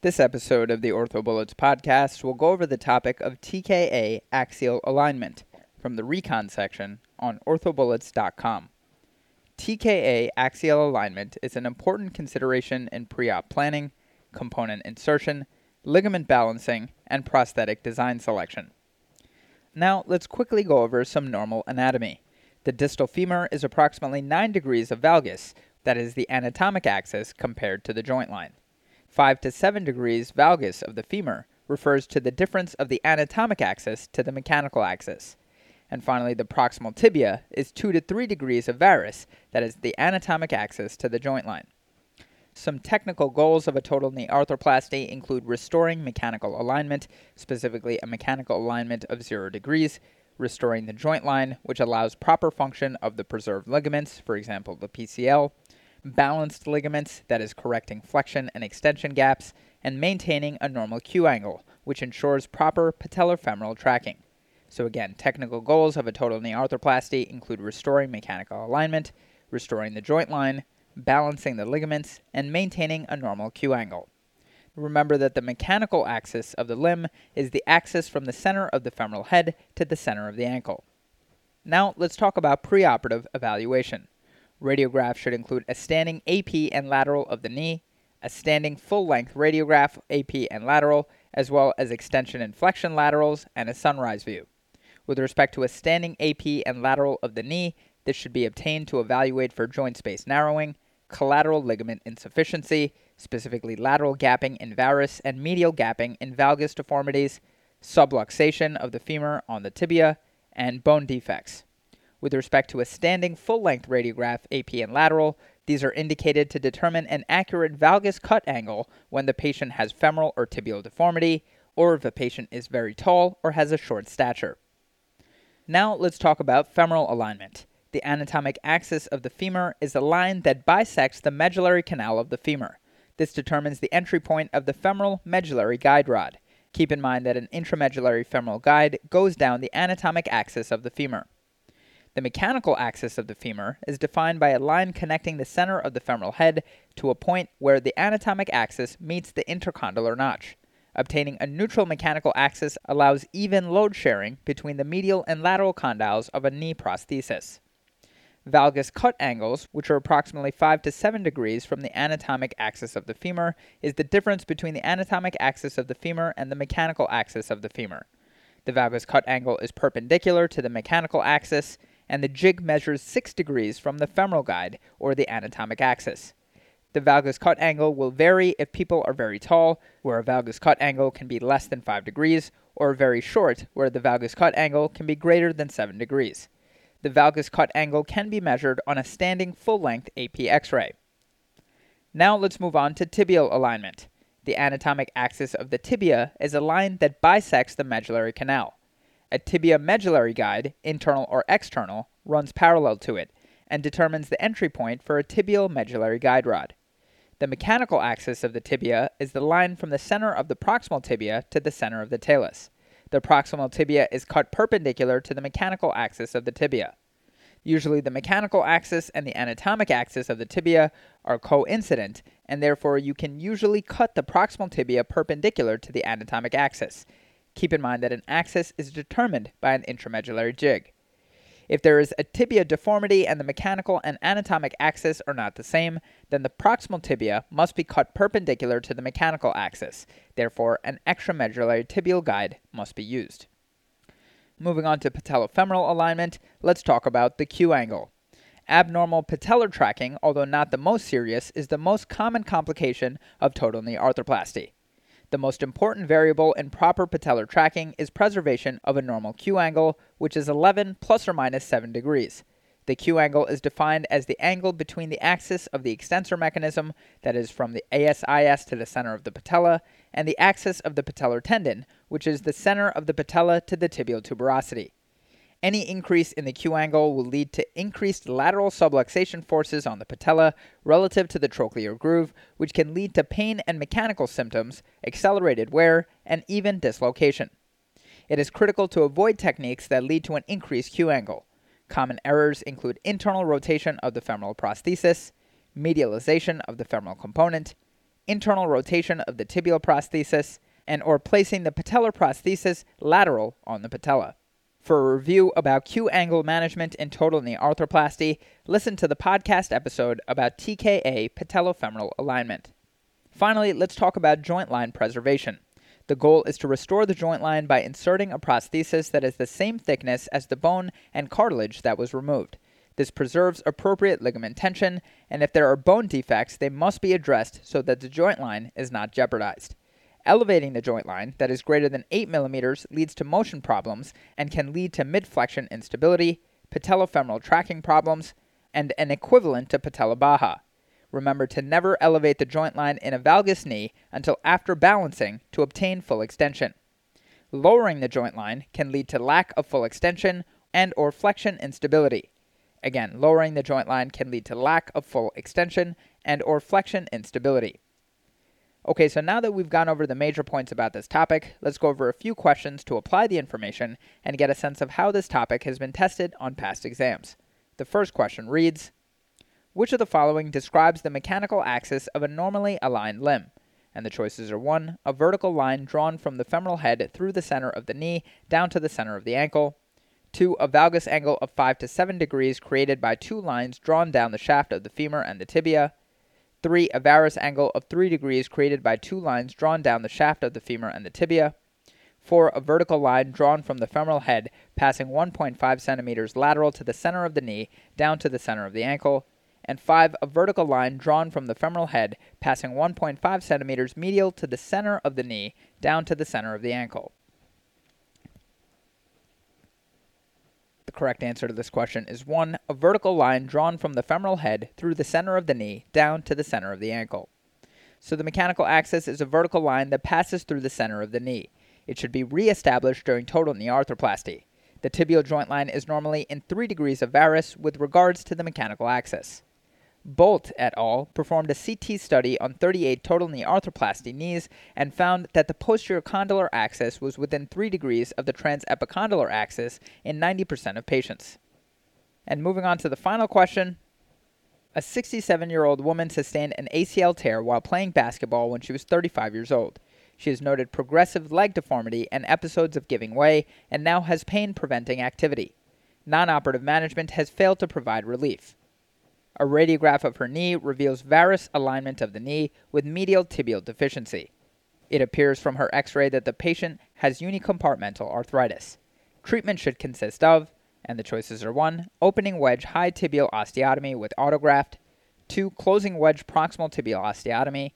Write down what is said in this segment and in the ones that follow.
This episode of the OrthoBullets podcast will go over the topic of TKA axial alignment from the Recon section on orthobullets.com. TKA axial alignment is an important consideration in pre op planning, component insertion, ligament balancing, and prosthetic design selection. Now, let's quickly go over some normal anatomy. The distal femur is approximately 9 degrees of valgus, that is the anatomic axis compared to the joint line. 5 to 7 degrees valgus of the femur refers to the difference of the anatomic axis to the mechanical axis. And finally, the proximal tibia is 2 to 3 degrees of varus, that is the anatomic axis to the joint line. Some technical goals of a total knee arthroplasty include restoring mechanical alignment, specifically a mechanical alignment of 0 degrees, restoring the joint line, which allows proper function of the preserved ligaments, for example, the PCL, balanced ligaments, that is, correcting flexion and extension gaps, and maintaining a normal Q angle, which ensures proper patellofemoral tracking. So, again, technical goals of a total knee arthroplasty include restoring mechanical alignment, restoring the joint line, balancing the ligaments, and maintaining a normal Q angle. Remember that the mechanical axis of the limb is the axis from the center of the femoral head to the center of the ankle. Now, let's talk about preoperative evaluation. Radiograph should include a standing AP and lateral of the knee, a standing full length radiograph AP and lateral, as well as extension and flexion laterals, and a sunrise view. With respect to a standing AP and lateral of the knee, this should be obtained to evaluate for joint space narrowing, collateral ligament insufficiency, specifically lateral gapping in varus and medial gapping in valgus deformities, subluxation of the femur on the tibia, and bone defects. With respect to a standing full length radiograph, AP and lateral, these are indicated to determine an accurate valgus cut angle when the patient has femoral or tibial deformity, or if a patient is very tall or has a short stature. Now let's talk about femoral alignment. The anatomic axis of the femur is a line that bisects the medullary canal of the femur. This determines the entry point of the femoral medullary guide rod. Keep in mind that an intramedullary femoral guide goes down the anatomic axis of the femur. The mechanical axis of the femur is defined by a line connecting the center of the femoral head to a point where the anatomic axis meets the intercondylar notch. Obtaining a neutral mechanical axis allows even load sharing between the medial and lateral condyles of a knee prosthesis. Valgus cut angles, which are approximately 5 to 7 degrees from the anatomic axis of the femur, is the difference between the anatomic axis of the femur and the mechanical axis of the femur. The valgus cut angle is perpendicular to the mechanical axis and the jig measures 6 degrees from the femoral guide, or the anatomic axis. The valgus cut angle will vary if people are very tall, where a valgus cut angle can be less than 5 degrees, or very short, where the valgus cut angle can be greater than 7 degrees. The valgus cut angle can be measured on a standing full length AP x ray. Now let's move on to tibial alignment. The anatomic axis of the tibia is a line that bisects the medullary canal. A tibia medullary guide, internal or external, runs parallel to it and determines the entry point for a tibial medullary guide rod. The mechanical axis of the tibia is the line from the center of the proximal tibia to the center of the talus. The proximal tibia is cut perpendicular to the mechanical axis of the tibia. Usually, the mechanical axis and the anatomic axis of the tibia are coincident, and therefore you can usually cut the proximal tibia perpendicular to the anatomic axis. Keep in mind that an axis is determined by an intramedullary jig. If there is a tibia deformity and the mechanical and anatomic axis are not the same, then the proximal tibia must be cut perpendicular to the mechanical axis. Therefore, an extramedullary tibial guide must be used. Moving on to patellofemoral alignment, let's talk about the Q angle. Abnormal patellar tracking, although not the most serious, is the most common complication of total knee arthroplasty. The most important variable in proper patellar tracking is preservation of a normal Q angle, which is 11 plus or minus 7 degrees. The Q angle is defined as the angle between the axis of the extensor mechanism, that is from the ASIS to the center of the patella, and the axis of the patellar tendon, which is the center of the patella to the tibial tuberosity. Any increase in the Q angle will lead to increased lateral subluxation forces on the patella relative to the trochlear groove, which can lead to pain and mechanical symptoms, accelerated wear, and even dislocation. It is critical to avoid techniques that lead to an increased Q angle. Common errors include internal rotation of the femoral prosthesis, medialization of the femoral component, internal rotation of the tibial prosthesis, and or placing the patellar prosthesis lateral on the patella. For a review about Q angle management in total knee arthroplasty, listen to the podcast episode about TKA patellofemoral alignment. Finally, let's talk about joint line preservation. The goal is to restore the joint line by inserting a prosthesis that is the same thickness as the bone and cartilage that was removed. This preserves appropriate ligament tension, and if there are bone defects, they must be addressed so that the joint line is not jeopardized. Elevating the joint line that is greater than 8 millimeters leads to motion problems and can lead to midflexion instability, patellofemoral tracking problems, and an equivalent to patella baja. Remember to never elevate the joint line in a valgus knee until after balancing to obtain full extension. Lowering the joint line can lead to lack of full extension and or flexion instability. Again, lowering the joint line can lead to lack of full extension and or flexion instability. Okay, so now that we've gone over the major points about this topic, let's go over a few questions to apply the information and get a sense of how this topic has been tested on past exams. The first question reads Which of the following describes the mechanical axis of a normally aligned limb? And the choices are 1. A vertical line drawn from the femoral head through the center of the knee down to the center of the ankle. 2. A valgus angle of 5 to 7 degrees created by two lines drawn down the shaft of the femur and the tibia. 3. A varus angle of 3 degrees created by two lines drawn down the shaft of the femur and the tibia. 4. A vertical line drawn from the femoral head passing 1.5 centimeters lateral to the center of the knee down to the center of the ankle. And 5. A vertical line drawn from the femoral head passing 1.5 centimeters medial to the center of the knee down to the center of the ankle. The correct answer to this question is 1. A vertical line drawn from the femoral head through the center of the knee down to the center of the ankle. So the mechanical axis is a vertical line that passes through the center of the knee. It should be re-established during total knee arthroplasty. The tibial joint line is normally in 3 degrees of varus with regards to the mechanical axis. Bolt et al. performed a CT study on 38 total knee arthroplasty knees and found that the posterior condylar axis was within 3 degrees of the transepicondylar axis in 90% of patients. And moving on to the final question. A 67 year old woman sustained an ACL tear while playing basketball when she was 35 years old. She has noted progressive leg deformity and episodes of giving way and now has pain preventing activity. Non operative management has failed to provide relief. A radiograph of her knee reveals varus alignment of the knee with medial tibial deficiency. It appears from her x ray that the patient has unicompartmental arthritis. Treatment should consist of, and the choices are 1. Opening wedge high tibial osteotomy with autograft, 2. Closing wedge proximal tibial osteotomy,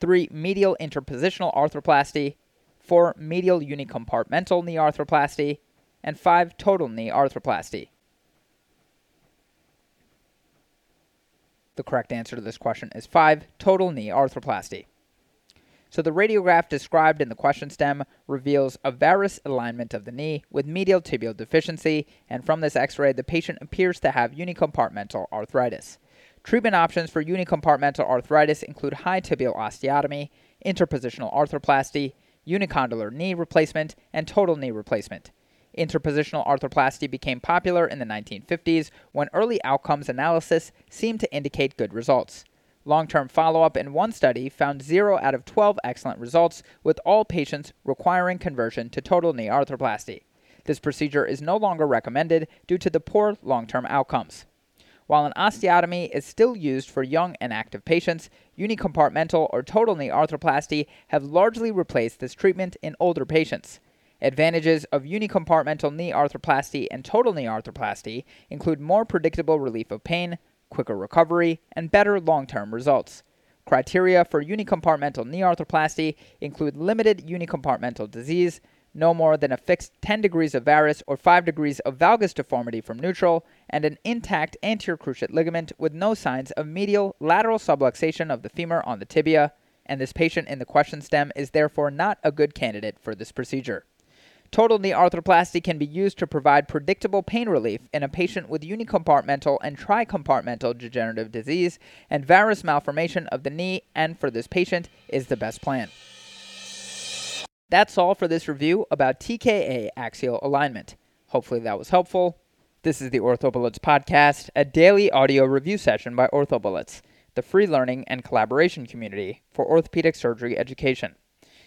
3. Medial interpositional arthroplasty, 4. Medial unicompartmental knee arthroplasty, and 5. Total knee arthroplasty. The correct answer to this question is 5. Total knee arthroplasty. So the radiograph described in the question stem reveals a varus alignment of the knee with medial tibial deficiency, and from this x-ray the patient appears to have unicompartmental arthritis. Treatment options for unicompartmental arthritis include high tibial osteotomy, interpositional arthroplasty, unicondylar knee replacement, and total knee replacement. Interpositional arthroplasty became popular in the 1950s when early outcomes analysis seemed to indicate good results. Long term follow up in one study found 0 out of 12 excellent results, with all patients requiring conversion to total knee arthroplasty. This procedure is no longer recommended due to the poor long term outcomes. While an osteotomy is still used for young and active patients, unicompartmental or total knee arthroplasty have largely replaced this treatment in older patients. Advantages of unicompartmental knee arthroplasty and total knee arthroplasty include more predictable relief of pain, quicker recovery, and better long term results. Criteria for unicompartmental knee arthroplasty include limited unicompartmental disease, no more than a fixed 10 degrees of varus or 5 degrees of valgus deformity from neutral, and an intact anterior cruciate ligament with no signs of medial lateral subluxation of the femur on the tibia, and this patient in the question stem is therefore not a good candidate for this procedure. Total knee arthroplasty can be used to provide predictable pain relief in a patient with unicompartmental and tricompartmental degenerative disease, and varus malformation of the knee, and for this patient, is the best plan. That's all for this review about TKA axial alignment. Hopefully that was helpful. This is the OrthoBullets podcast, a daily audio review session by OrthoBullets. the free learning and collaboration community for orthopedic surgery education.